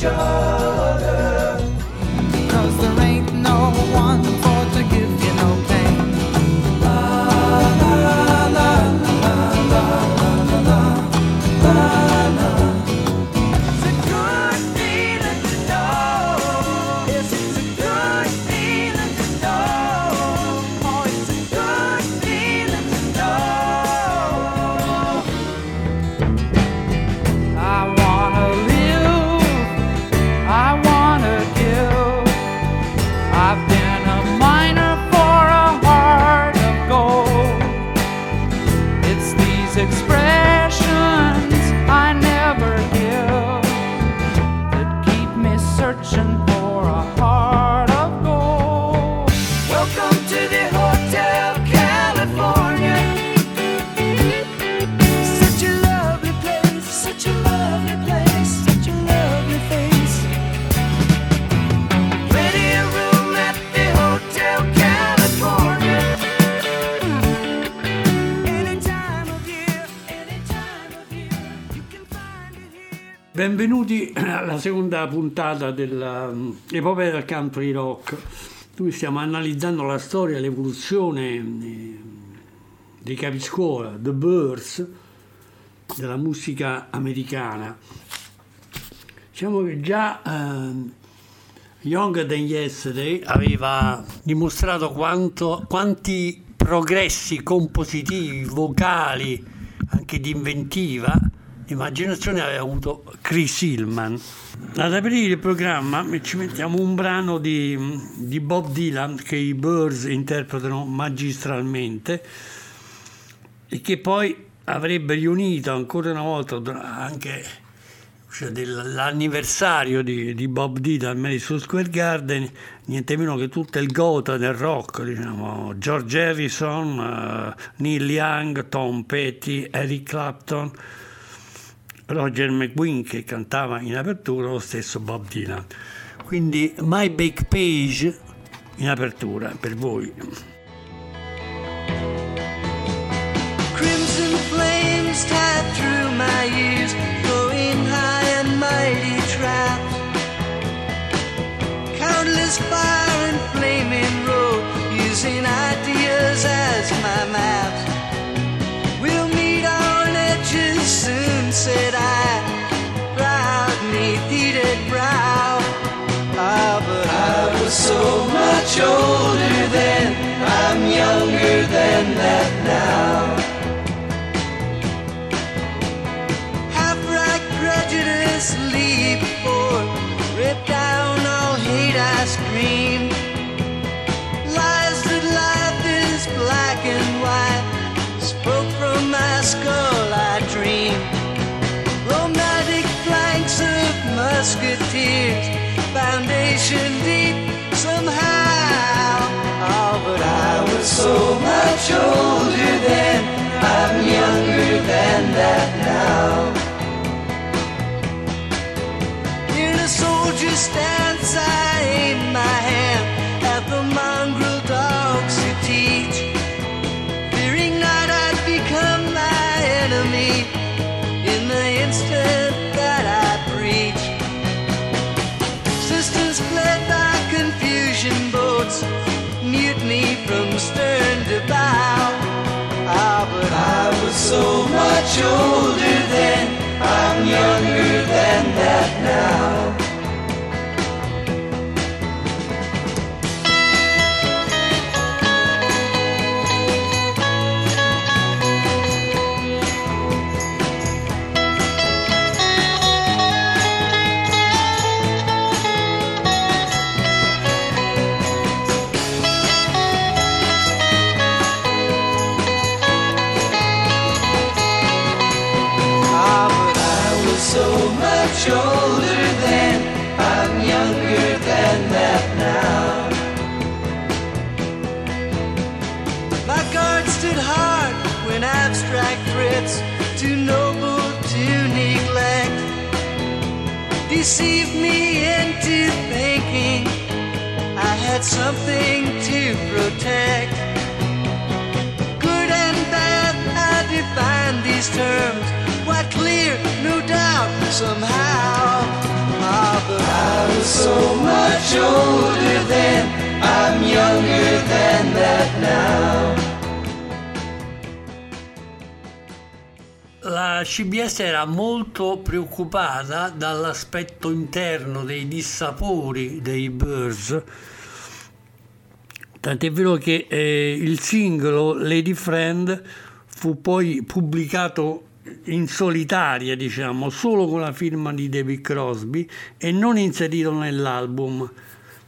joy. Benvenuti alla seconda puntata dell'epopea del country rock. Noi stiamo analizzando la storia l'evoluzione eh, dei capiscuola, The Birds, della musica americana. Diciamo che già eh, Younger Than Yesterday aveva dimostrato quanto, quanti progressi compositivi, vocali, anche di inventiva, immaginazione aveva avuto Chris Hillman. Ad aprire il programma ci mettiamo un brano di, di Bob Dylan che i Birds interpretano magistralmente e che poi avrebbe riunito ancora una volta anche cioè dell'anniversario di, di Bob Dylan al Madison Square Garden, niente meno che tutto il gota del rock, diciamo, George Harrison, uh, Neil Young, Tom Petty, Eric Clapton, Roger McGuinn che cantava in apertura, lo stesso Bob Dylan. Quindi My Big Page in apertura per voi. Crimson flames tied through my ears, flowing high and mighty traps. Countless fire and flaming road, using ideas as my maps. Said I, proud neath heated brow. Ah, but I was so much older then, I'm younger than that now. Musketeers foundation deep somehow. Oh but I was so much older then. I'm younger than that now. In a soldier's stance, I so much older then, I'm younger than that now. Preoccupata dall'aspetto interno dei dissapori dei Birds, tant'è vero che eh, il singolo Lady Friend fu poi pubblicato in solitaria, diciamo, solo con la firma di David Crosby e non inserito nell'album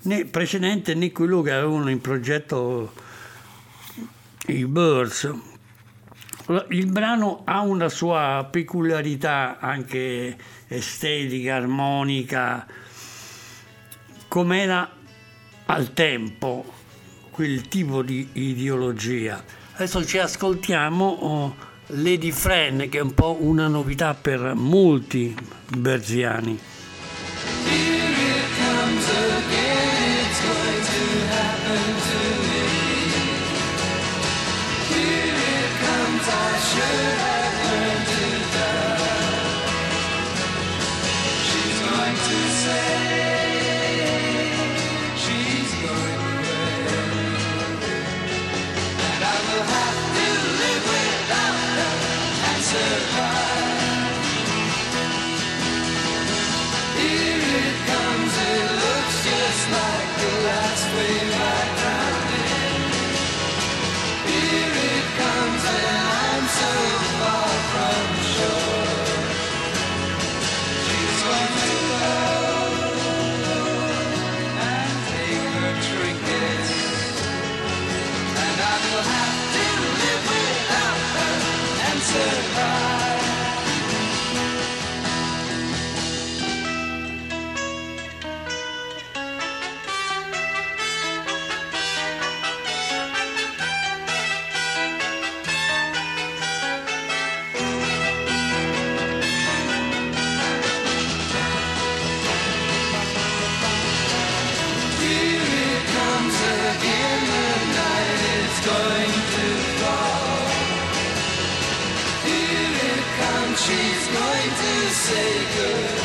né precedente né quello che avevano in progetto i Birds. Il brano ha una sua peculiarità anche estetica, armonica, com'era al tempo quel tipo di ideologia. Adesso ci ascoltiamo oh, Lady Fran, che è un po' una novità per molti berziani. she's going to say goodbye.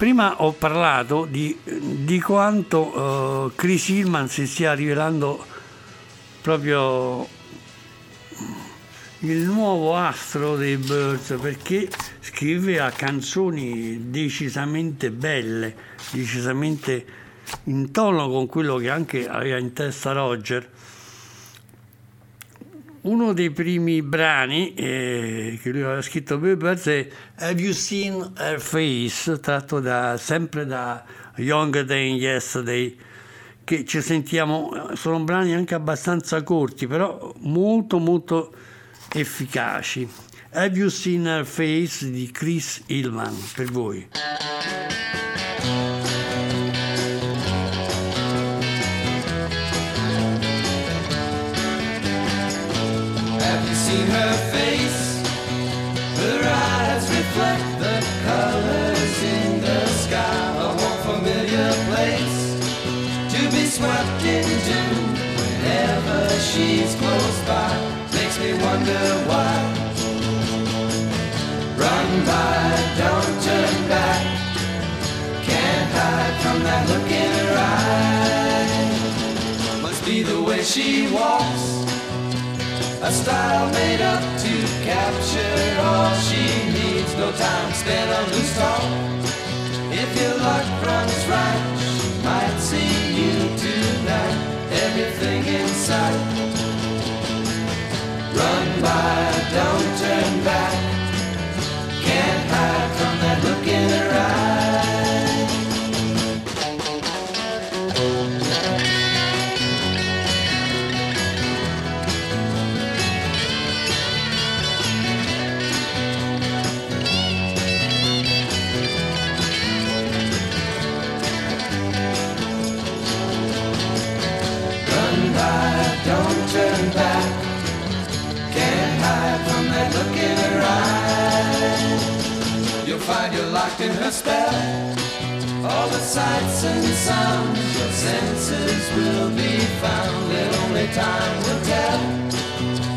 Prima ho parlato di, di quanto uh, Chris Hillman si stia rivelando proprio il nuovo astro dei Birds perché scriveva canzoni decisamente belle, decisamente in tono con quello che anche aveva in testa Roger uno dei primi brani eh, che lui aveva scritto per Birds è Have You Seen Her Face, tratto da, sempre da Younger Than Yesterday, che ci sentiamo, sono brani anche abbastanza corti, però molto molto efficaci. Have You Seen Her Face di Chris Hillman, per voi. Wonder why. Run by, don't turn back. Can't hide from that look in her eye. Must be the way she walks a style made up to capture all she needs. No time spent on loose talk. If your luck runs right, she might see you tonight. Everything in sight. Run by, don't turn back. Can't hide from that look in her eye. That look in her eye. You'll find you're locked in her spell. All the sights and sounds, your senses will be found, and only time will tell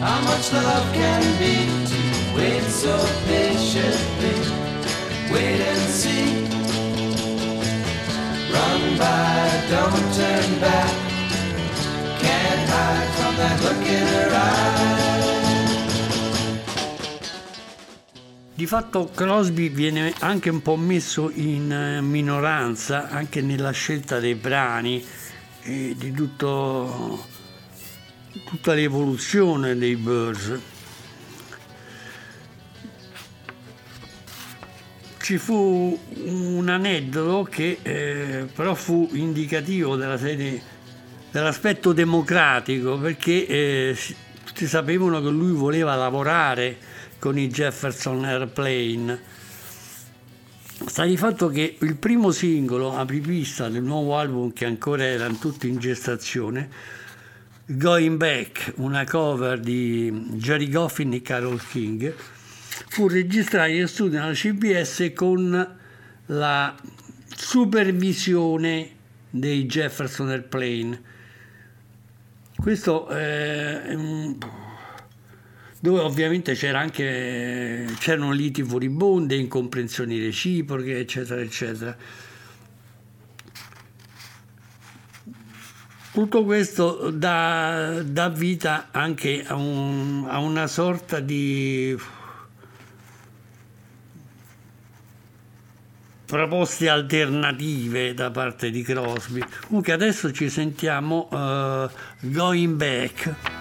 how much love can be. To wait so patiently, wait and see. Run by, don't turn back. Can't hide from that look in her eye. Di fatto Crosby viene anche un po' messo in eh, minoranza anche nella scelta dei brani e di tutto, tutta l'evoluzione dei Birds. Ci fu un aneddoto che eh, però fu indicativo della serie, dell'aspetto democratico perché eh, tutti sapevano che lui voleva lavorare con i Jefferson Airplane. Sta di fatto che il primo singolo, apripista del nuovo album che ancora erano tutti in gestazione, Going Back, una cover di Jerry Goffin e Carol King, fu registrato in studio alla CBS con la supervisione dei Jefferson Airplane. Questo eh, è un dove ovviamente c'era anche, c'erano liti furibonde, incomprensioni reciproche, eccetera, eccetera. Tutto questo dà, dà vita anche a, un- a una sorta di proposte alternative da parte di Crosby. Comunque adesso ci sentiamo eh, Going Back.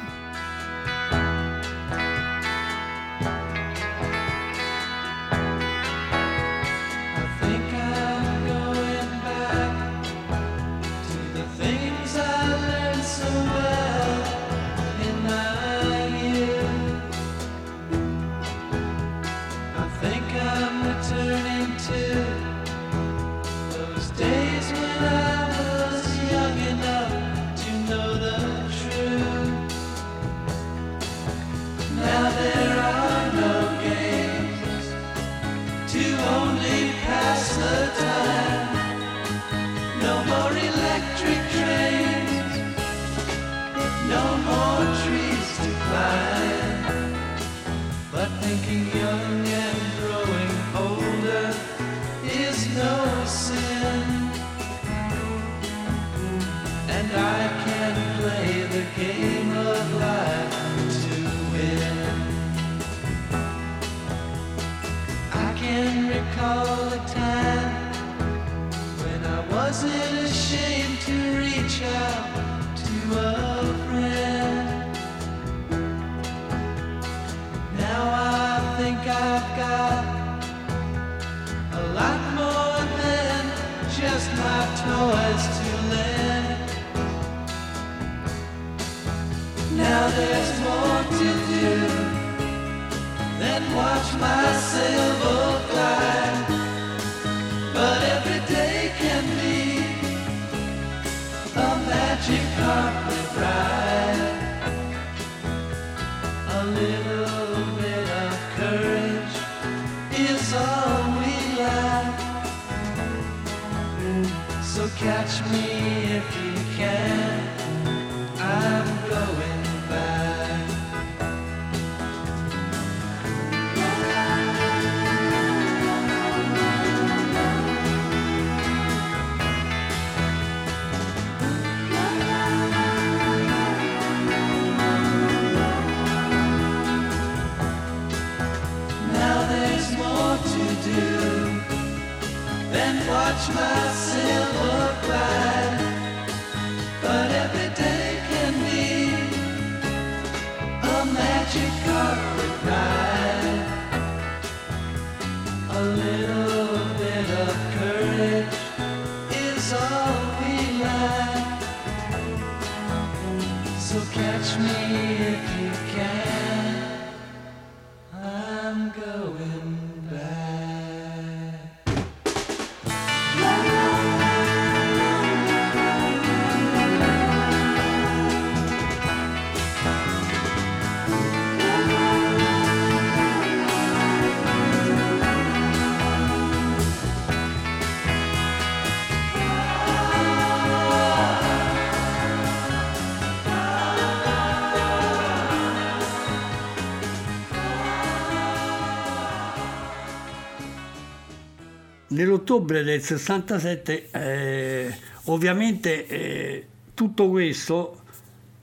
Nell'ottobre del 67, eh, ovviamente eh, tutto questo,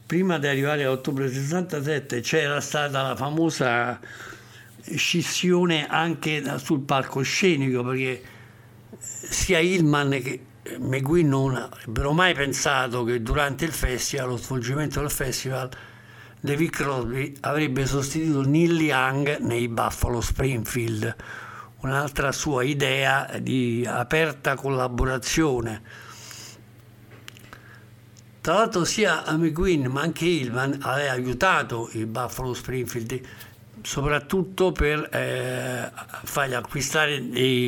prima di arrivare all'ottobre del 67, c'era stata la famosa scissione anche sul palcoscenico, perché sia Hillman che McGuinn non avrebbero mai pensato che durante il festival, lo svolgimento del festival, David Crosby avrebbe sostituito Neil Young nei Buffalo Springfield, un'altra sua idea di aperta collaborazione. Tra l'altro sia McGuinn ma anche Hillman aveva aiutato il Buffalo Springfield soprattutto per eh, fargli acquistare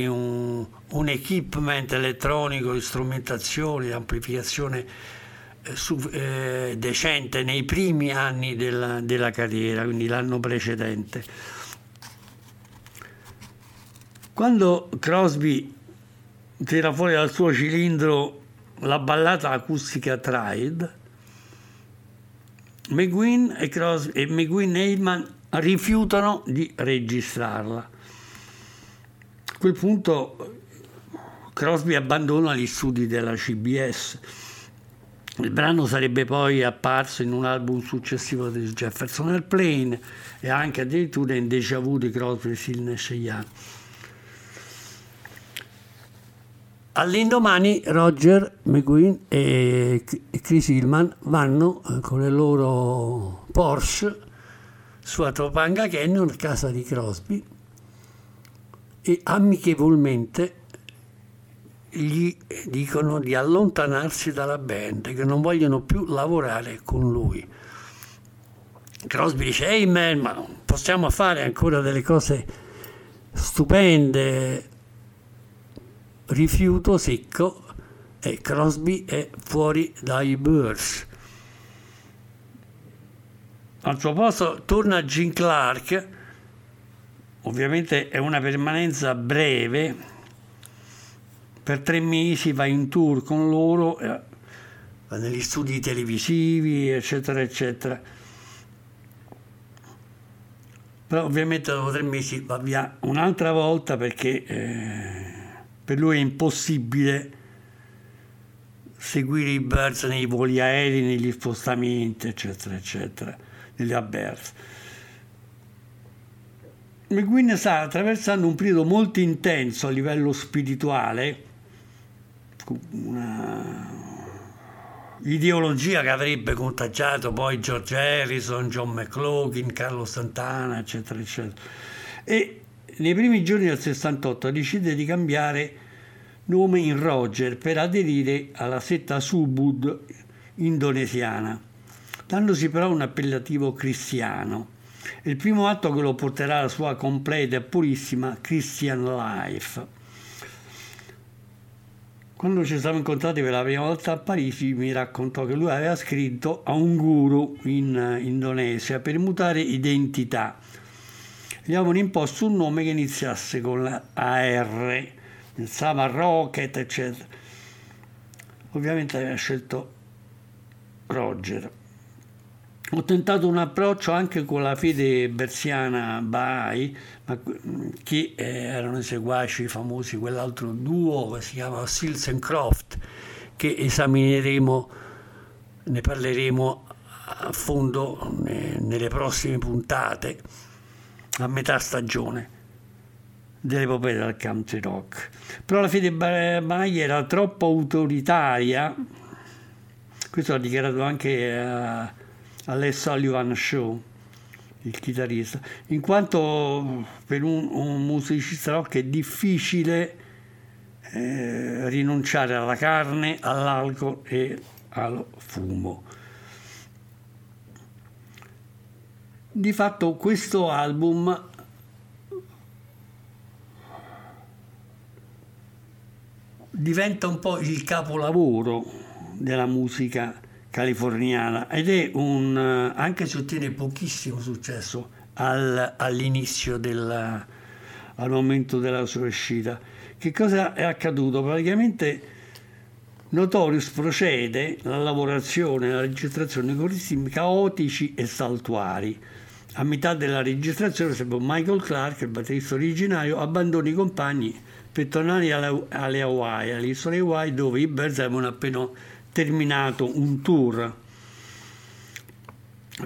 un, un equipment elettronico, strumentazione, amplificazione eh, su- eh, decente nei primi anni della, della carriera, quindi l'anno precedente. Quando Crosby tira fuori dal suo cilindro la ballata acustica Tried, McGuinn e, Crosby, e McGuinn e Hillman rifiutano di registrarla. A quel punto Crosby abbandona gli studi della CBS. Il brano sarebbe poi apparso in un album successivo di Jefferson Airplane e anche addirittura in Deja Vu di Crosby, Still Nash e Young. All'indomani Roger McGuinn e Chris Hillman vanno eh, con le loro Porsche su a Topanga Canyon, casa di Crosby, e amichevolmente gli dicono di allontanarsi dalla band, che non vogliono più lavorare con lui. Crosby dice, ehi man, ma possiamo fare ancora delle cose stupende, rifiuto secco e Crosby è fuori dai Birds. Al suo posto torna Gene Clark, ovviamente è una permanenza breve, per tre mesi va in tour con loro, eh, va negli studi televisivi, eccetera, eccetera. Però ovviamente dopo tre mesi va via un'altra volta perché eh, per lui è impossibile seguire i Birds nei voli aerei, negli spostamenti, eccetera, eccetera, negli Abers. McGuinn sta attraversando un periodo molto intenso a livello spirituale, una ideologia che avrebbe contagiato poi George Harrison, John McLaughlin, Carlo Santana, eccetera, eccetera. E nei primi giorni del 68 decide di cambiare nome in Roger per aderire alla setta Subud indonesiana, dandosi però un appellativo cristiano. Il primo atto che lo porterà alla sua completa e purissima Christian Life. Quando ci siamo incontrati per la prima volta a Parigi mi raccontò che lui aveva scritto a un guru in eh, Indonesia per mutare identità. Gli avevano imposto un nome che iniziasse con la AR, pensava a Rocket, eccetera. Ovviamente aveva scelto Roger. Ho tentato un approccio anche con la fede berziana Baha'i, ma che eh, erano i seguaci famosi, quell'altro duo che si chiama and Croft, che esamineremo, ne parleremo a fondo ne- nelle prossime puntate, a metà stagione dell'epopea del country rock. Però la fede Ba- Baha'i era troppo autoritaria, questo l'ha dichiarato anche eh, all'S. Sullivan Show, il chitarrista, in quanto per un, un musicista rock è difficile eh, rinunciare alla carne, all'alcol e al fumo. Di fatto questo album diventa un po' il capolavoro della musica californiana ed è un, anche se ottiene pochissimo successo al, all'inizio del al momento della sua uscita. Che cosa è accaduto? Praticamente Notorious procede alla lavorazione alla registrazione con ritmi caotici e saltuari. A metà della registrazione, sempre Michael Clark, il batterista originario, abbandona i compagni per tornare alle, Hawaii, alle isole Hawaii, dove i Birds avevano appena terminato un tour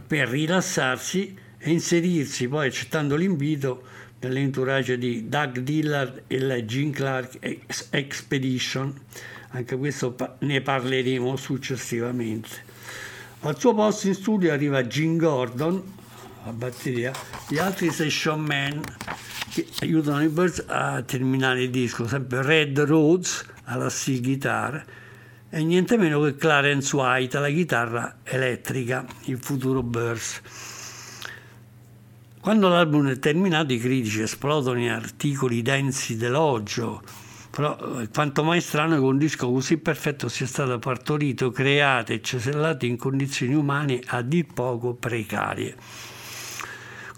per rilassarsi e inserirsi, poi accettando l'invito, nell'entourage di Doug Dillard e la Gene Clark Expedition. Anche questo ne parleremo successivamente. Al suo posto in studio arriva Gene Gordon, a batteria, gli altri session man che aiutano i Birds a terminare il disco, sempre Red Rhodes alla C guitar e niente meno che Clarence White alla chitarra elettrica, il futuro Birds. Quando l'album è terminato i critici esplodono in articoli densi d'elogio, però è quanto mai strano che un disco così perfetto sia stato partorito, creato e cesellato in condizioni umane a dir poco precarie.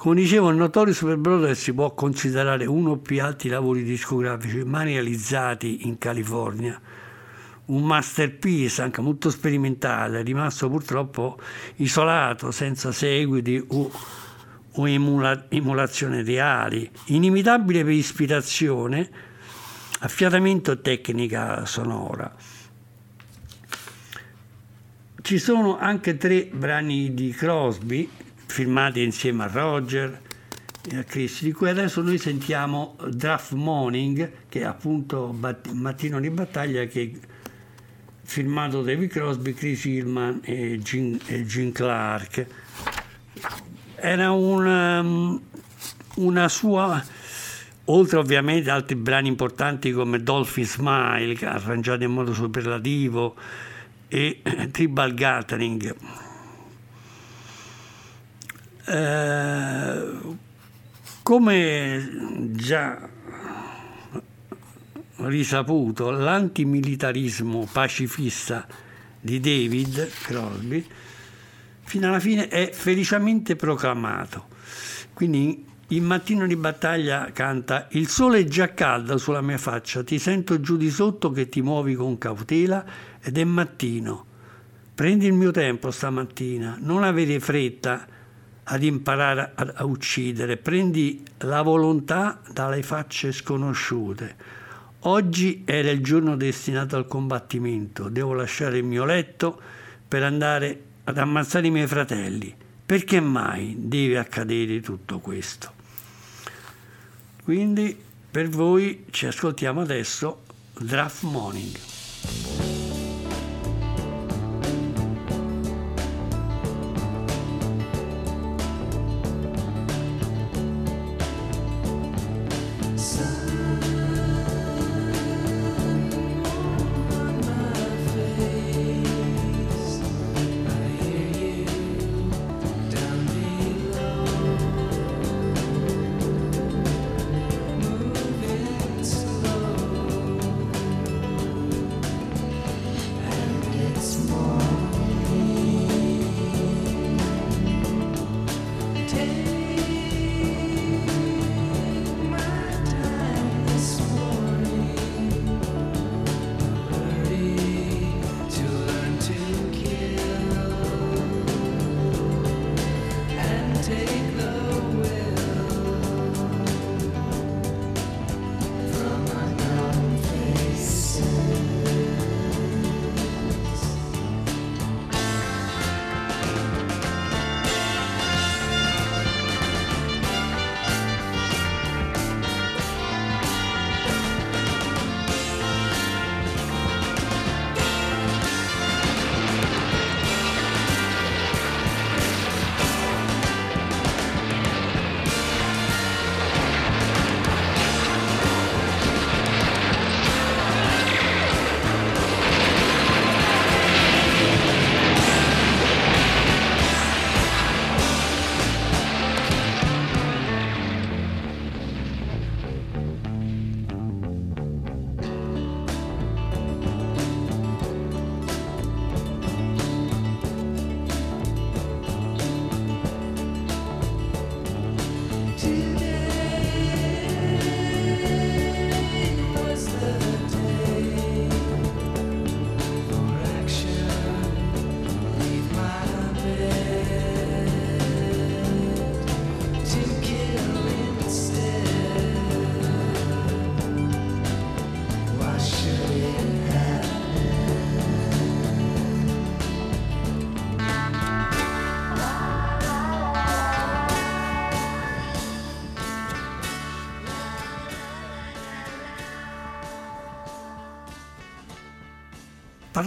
Come dicevo, il notorio Super Brothers si può considerare uno o più alti lavori discografici mai realizzati in California. Un masterpiece anche molto sperimentale, rimasto purtroppo isolato, senza seguiti o o emula, emulazione reali, inimitabile per ispirazione, affiatamento e tecnica sonora. Ci sono anche tre brani di Crosby firmati insieme a Roger e a Chris, di cui adesso noi sentiamo Draft Morning, che è appunto Mattino di battaglia, che è firmato David Crosby, Chris Hillman e Gene, Clark. Era una, um, una sua oltre ovviamente altri brani importanti come Dolphin Smile arrangiato in modo superlativo e Tribal Gathering eh, come già risaputo l'antimilitarismo pacifista di David Crosby fino alla fine è felicemente proclamato. Quindi in mattino di battaglia canta Il sole è già caldo sulla mia faccia, ti sento giù di sotto che ti muovi con cautela ed è mattino. Prendi il mio tempo stamattina, non avere fretta ad imparare a, a uccidere, prendi la volontà dalle facce sconosciute. Oggi era il giorno destinato al combattimento, devo lasciare il mio letto per andare ad ammazzare i miei fratelli. Perché mai deve accadere tutto questo? Quindi per voi ci ascoltiamo adesso Draft Morning.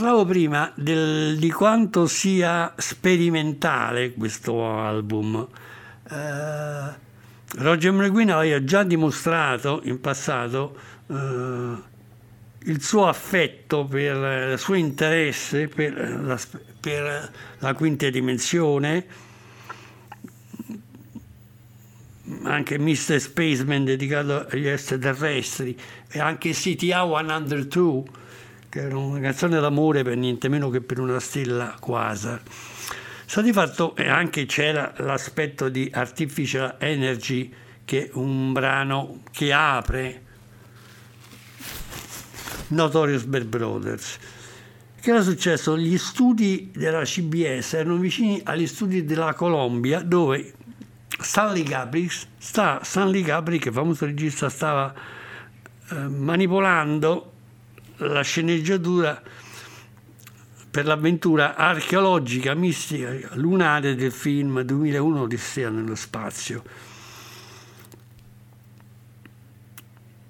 Parlavo prima del, di quanto sia sperimentale questo album. Eh, Roger McGuinn aveva già dimostrato in passato eh, il suo affetto per il suo interesse per la, per la quinta dimensione, anche Mr. Spaceman dedicato agli extraterrestri e anche CTA 102 che era una canzone d'amore per niente meno che per una stella quasar. Sta di fatto e anche c'era l'aspetto di Artificial Energy che è un brano che apre Notorious Bad Brothers. Che era successo? Gli studi della CBS erano vicini agli studi della Columbia dove Stanley Kubrick, sta, Stanley Kubrick, famoso regista, stava eh, manipolando la sceneggiatura per l'avventura archeologica mistica lunare del film 2001 Odissea nello spazio.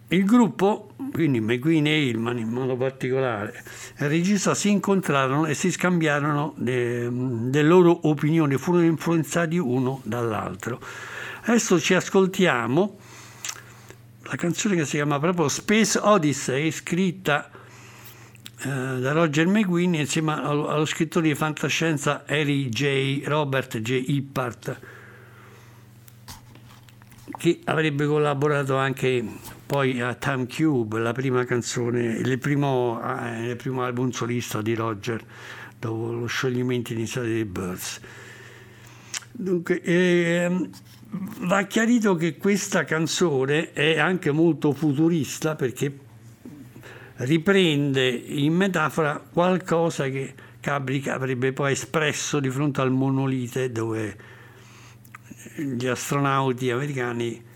Il gruppo, quindi McQueen e Hillman in modo particolare, il regista si incontrarono e si scambiarono le loro opinioni, furono influenzati uno dall'altro. Adesso ci ascoltiamo la canzone che si chiama proprio Space Odyssey, scritta da Roger McGuinn insieme allo, scrittore di fantascienza Harry J. Robert J. Hippart che avrebbe collaborato anche poi a Time Cube, la prima canzone, il primo, eh, il primo album solista di Roger dopo lo scioglimento iniziale dei Birds. Dunque, eh, va chiarito che questa canzone è anche molto futurista perché riprende in metafora qualcosa che Kubrick avrebbe poi espresso di fronte al monolite dove gli astronauti americani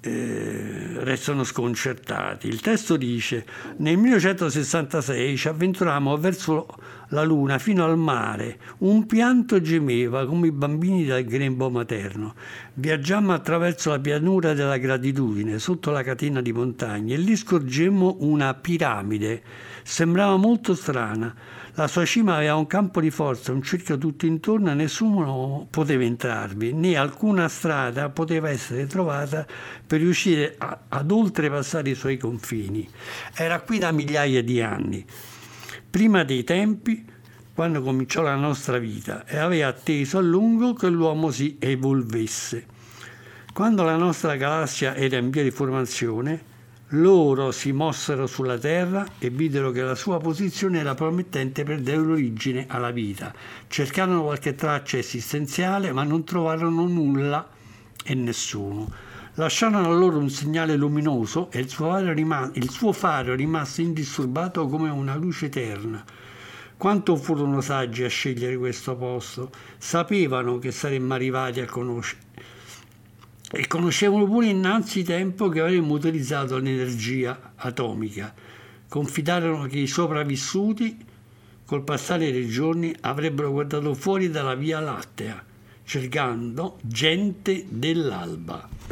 eh, restano sconcertati. Il testo dice: Nel 1966 ci avventurammo verso la luna fino al mare. Un pianto gemeva come i bambini del grembo materno. Viaggiammo attraverso la pianura della gratitudine, sotto la catena di montagne, e lì scorgemmo una piramide. Sembrava molto strana. La sua cima aveva un campo di forza, un cerchio tutto intorno e nessuno poteva entrarvi, né alcuna strada poteva essere trovata per riuscire a, ad oltrepassare i suoi confini. Era qui da migliaia di anni, prima dei tempi quando cominciò la nostra vita e aveva atteso a lungo che l'uomo si evolvesse. Quando la nostra galassia era in via di formazione, loro si mossero sulla terra e videro che la sua posizione era promettente per dare origine alla vita. Cercarono qualche traccia esistenziale, ma non trovarono nulla e nessuno. Lasciarono loro un segnale luminoso e il suo faro, il suo faro rimase indisturbato come una luce eterna. Quanto furono saggi a scegliere questo posto? Sapevano che saremmo arrivati a conoscere e conoscevano pure innanzi tempo che avremmo utilizzato l'energia atomica. Confidarono che i sopravvissuti, col passare dei giorni, avrebbero guardato fuori dalla Via Lattea, cercando gente dell'alba.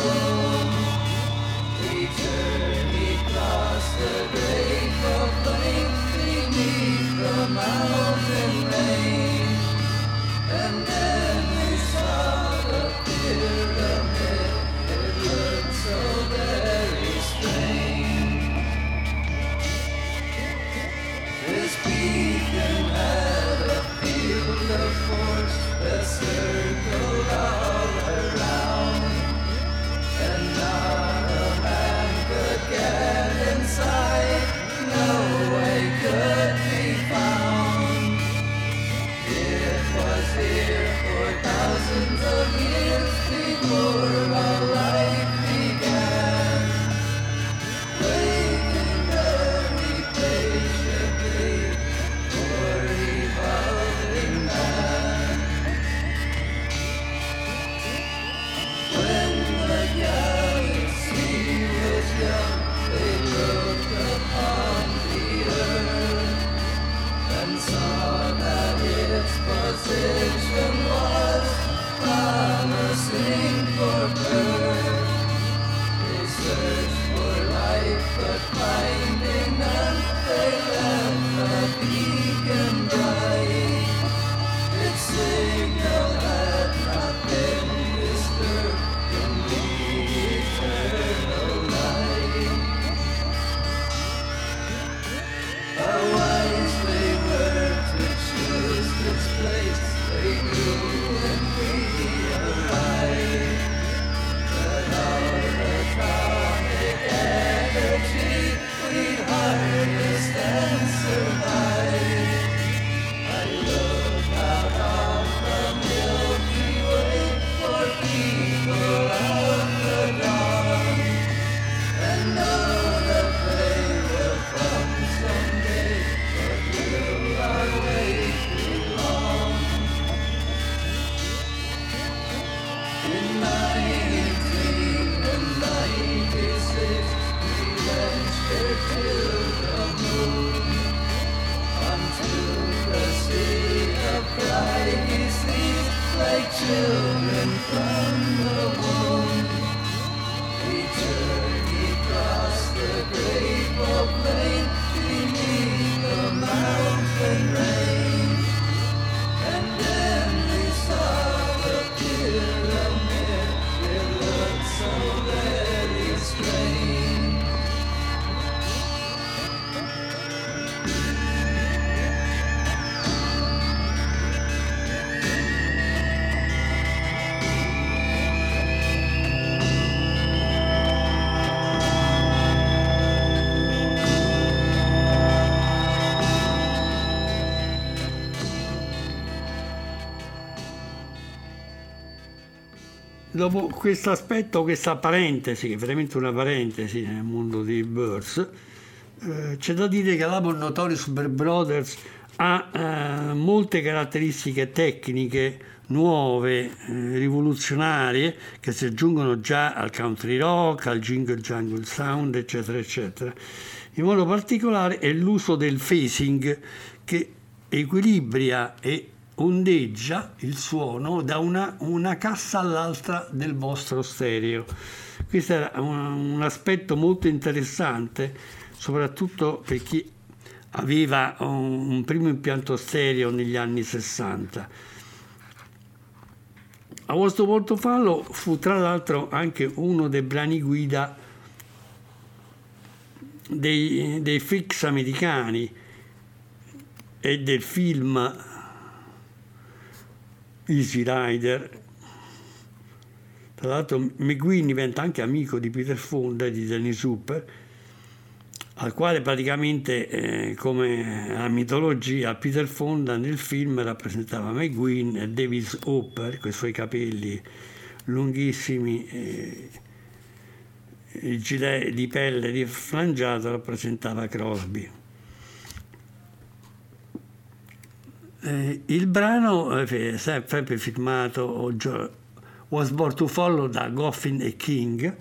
Dopo questo aspetto, questa parentesi, che è veramente una parentesi nel mondo dei Birds, eh, c'è da dire che l'album Notorious Brothers ha eh, molte caratteristiche tecniche nuove, eh, rivoluzionarie, che si aggiungono già al country rock, al jingle jungle sound, eccetera, eccetera. In modo particolare è l'uso del phasing che equilibria e ondeggia il suono da una, una cassa all'altra del vostro stereo. Questo era un, un aspetto molto interessante, soprattutto per chi aveva un, un primo impianto stereo negli anni 60. A vostro portofallo fu tra l'altro anche uno dei brani guida dei, dei fix americani e del film Easy Rider. Tra l'altro McGuinn diventa anche amico di Peter Fonda e di Dennis Hooper, al quale praticamente, eh, come la mitologia, Peter Fonda nel film rappresentava McGuinn e Davis Hooper, con i suoi capelli lunghissimi, eh, il gilet di pelle di frangiato rappresentava Crosby. Eh, il brano è sempre firmato Was Born to Follow da Goffin e King.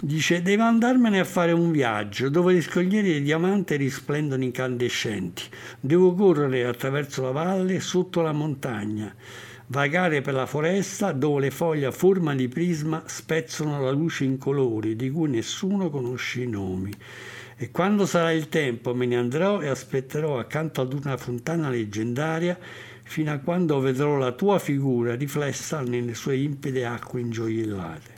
Dice: Devo andarmene a fare un viaggio dove le scogliere di diamante risplendono incandescenti. Devo correre attraverso la valle sotto la montagna, vagare per la foresta dove le foglie a forma di prisma spezzano la luce in colori di cui nessuno conosce i nomi. E quando sarà il tempo me ne andrò e aspetterò accanto ad una fontana leggendaria fino a quando vedrò la tua figura riflessa nelle sue impide acque ingioiellate.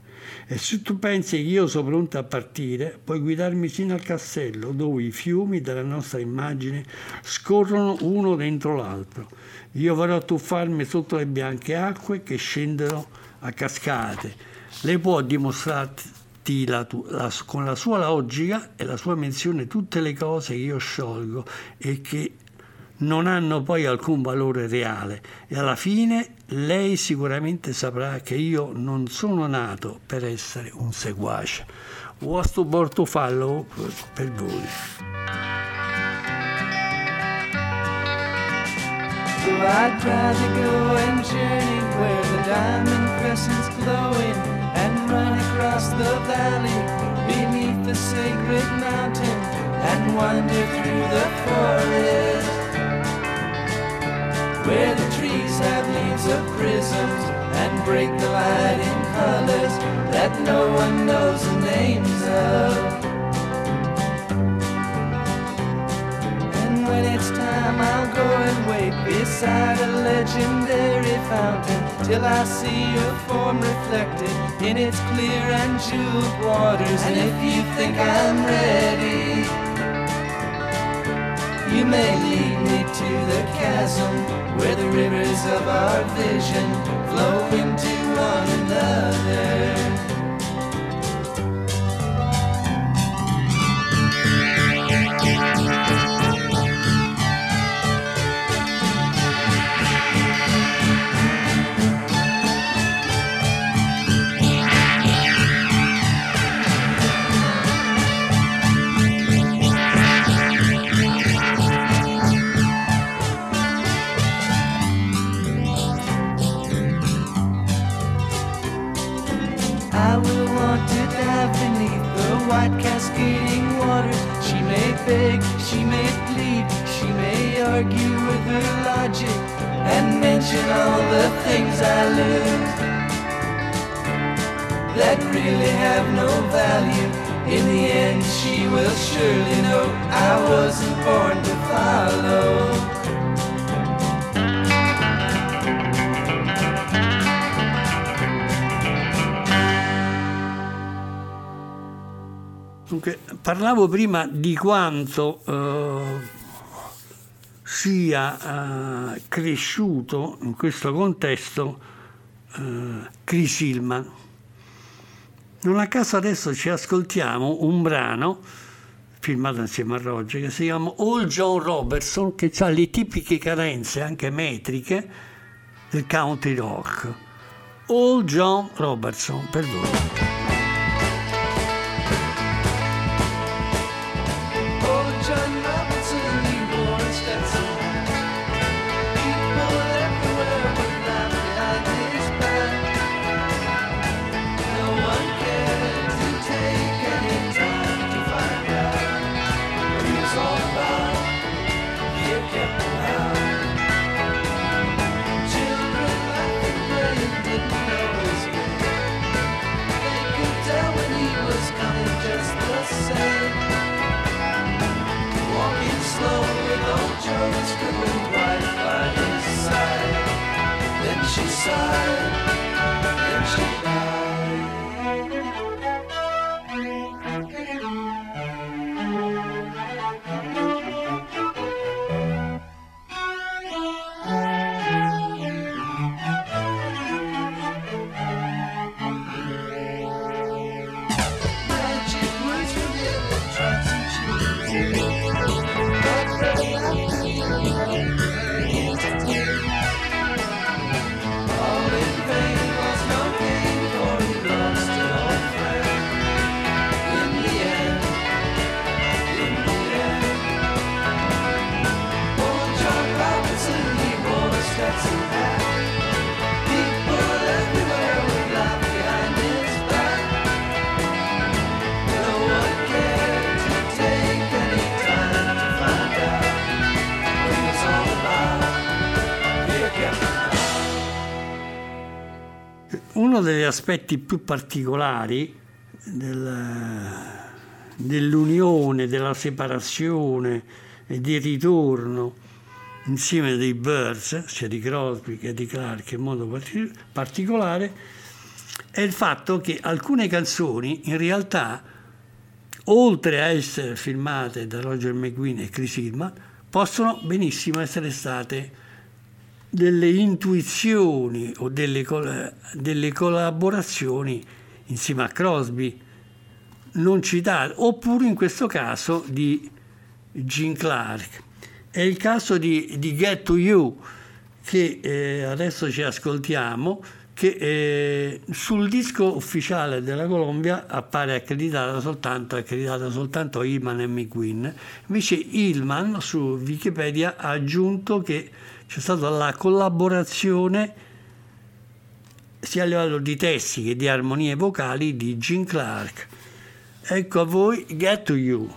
E se tu pensi che io sono pronto a partire, puoi guidarmi sino al castello dove i fiumi della nostra immagine scorrono uno dentro l'altro. Io vorrò tuffarmi sotto le bianche acque che scendono a cascate. Lei può dimostrarti la, la, con la sua logica e la sua menzione tutte le cose che io sciolgo e che non hanno poi alcun valore reale e alla fine lei sicuramente saprà che io non sono nato per essere un seguace. Vostro portofallo per voi. So I'd rather go the valley beneath the sacred mountain and wander through the forest where the trees have leaves of prisms and break the light in colors that no one knows the names of. It's time, I'll go and wait beside a legendary fountain till I see your form reflected in its clear and jeweled waters. And if you think I'm ready, you may lead me to the chasm where the rivers of our vision flow into one another. Argue with her logic, and mention all the things I lose that really have no value. In the end, she will surely know I wasn't born to follow. Dunque, parlavo prima di quanto eh, sia eh, cresciuto in questo contesto eh, Chris Hillman. Non a caso adesso ci ascoltiamo un brano firmato insieme a Roger che si chiama All John Robertson che ha le tipiche carenze anche metriche del country rock. All John Robertson, uno aspetti più particolari del, dell'unione, della separazione e del ritorno insieme dei Birds, sia di Crosby che di Clark in modo particolare, è il fatto che alcune canzoni in realtà, oltre a essere filmate da Roger McGuinn e Chris Hillman, possono benissimo essere state delle intuizioni o delle, delle collaborazioni insieme a Crosby non citate, oppure in questo caso di Gene Clark. È il caso di, di Get to You che eh, adesso ci ascoltiamo, che eh, sul disco ufficiale della Colombia appare accreditata soltanto, accreditata soltanto Hillman e McQueen. Invece Hillman su Wikipedia ha aggiunto che c'è stata la collaborazione sia a livello di testi che di armonie vocali di Gene Clark. Ecco a voi Get to You.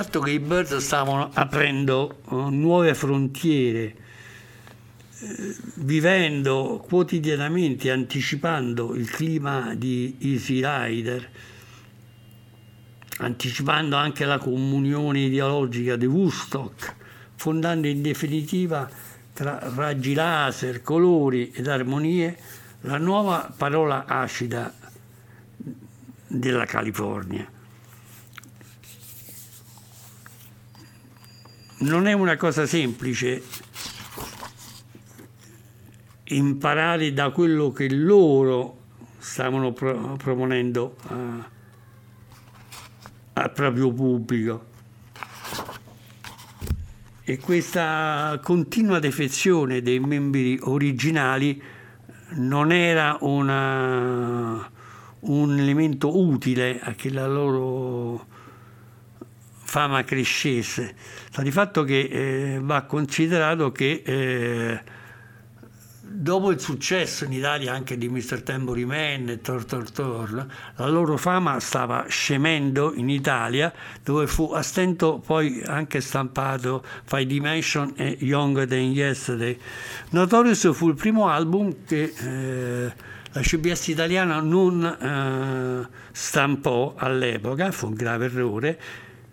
Fatto che i Birds stavano aprendo uh, nuove frontiere, eh, vivendo quotidianamente, anticipando il clima di Easy Rider, anticipando anche la comunione ideologica di Woodstock, fondando in definitiva tra raggi laser, colori ed armonie la nuova parola acida della California. Non è una cosa semplice imparare da quello che loro stavano pro- proponendo a, al proprio pubblico. E questa continua defezione dei membri originali non era una, un elemento utile a che la loro fama crescesse. Sta di fatto che eh, va considerato che eh, dopo il successo in Italia anche di Mr. Tambourine Man e Tor Tor Tor, la loro fama stava scemendo in Italia, dove fu a stento poi anche stampato Five Dimension e Younger Than Yesterday. Notorious fu il primo album che eh, la CBS italiana non eh, stampò all'epoca, fu un grave errore,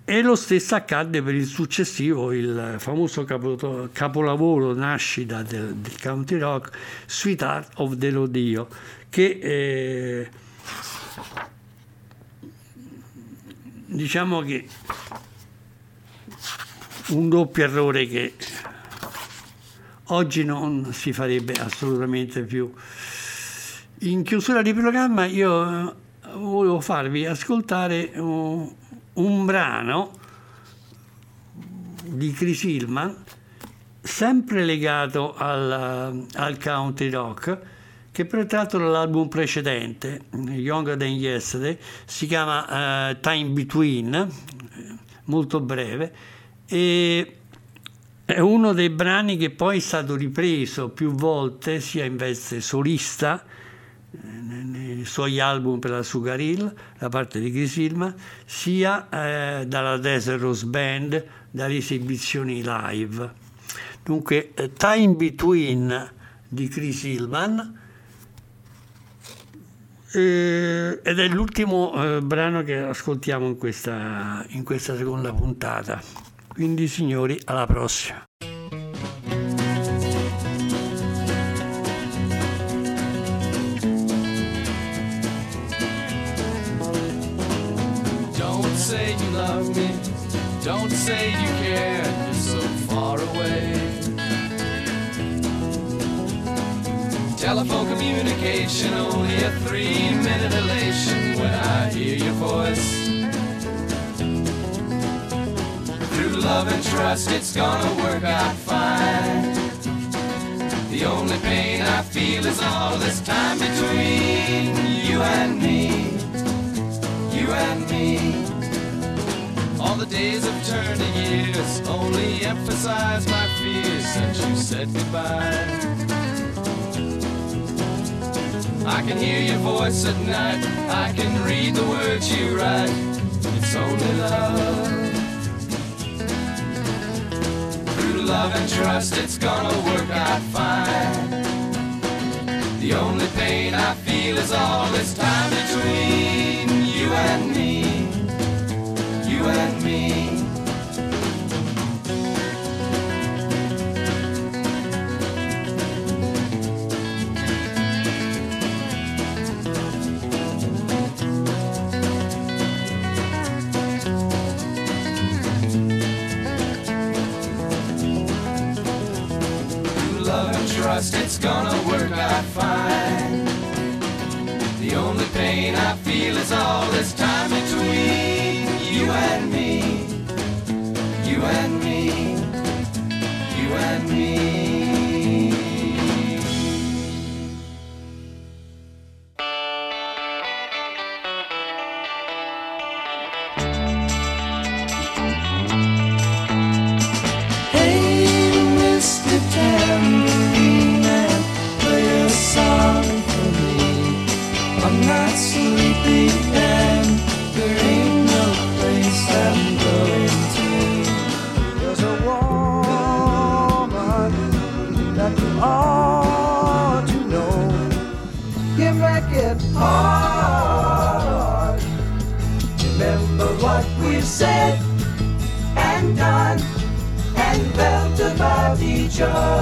e lo stesso accadde per il successivo, il famoso capo, capolavoro nascita del, del, country rock, Sweetheart of the Rodeo, che eh, diciamo che un doppio errore che oggi non si farebbe assolutamente più. In chiusura di programma io eh, volevo farvi ascoltare un, un brano di Chris Hillman sempre legato al, al country rock che tratto dall'album precedente Younger Than Yesterday si chiama uh, Time Between molto breve e è uno dei brani che poi è stato ripreso più volte sia in veste solista nei suoi album per la Sugar Hill da parte di Chris Hillman, sia eh, dalla Desert Rose Band, dalle esibizioni live. Dunque, eh, Time Between di Chris Hillman eh, ed è l'ultimo eh, brano che ascoltiamo in questa, in questa seconda puntata. Quindi signori, alla prossima. Me. Don't say you care. You're so far away. Telephone communication, only a three minute elation when I hear your voice. Through love and trust, it's gonna work out fine. The only pain I feel is all this time between to only emphasize my fears since you said goodbye. I can hear your voice at night, I can read the words you write. It's only love. Through love and trust, it's gonna work out fine. The only pain I feel is all this time between you and me you and me. Trust, it's gonna work out fine. The only pain I feel is all this time between you and me, you and me, you and me. joy.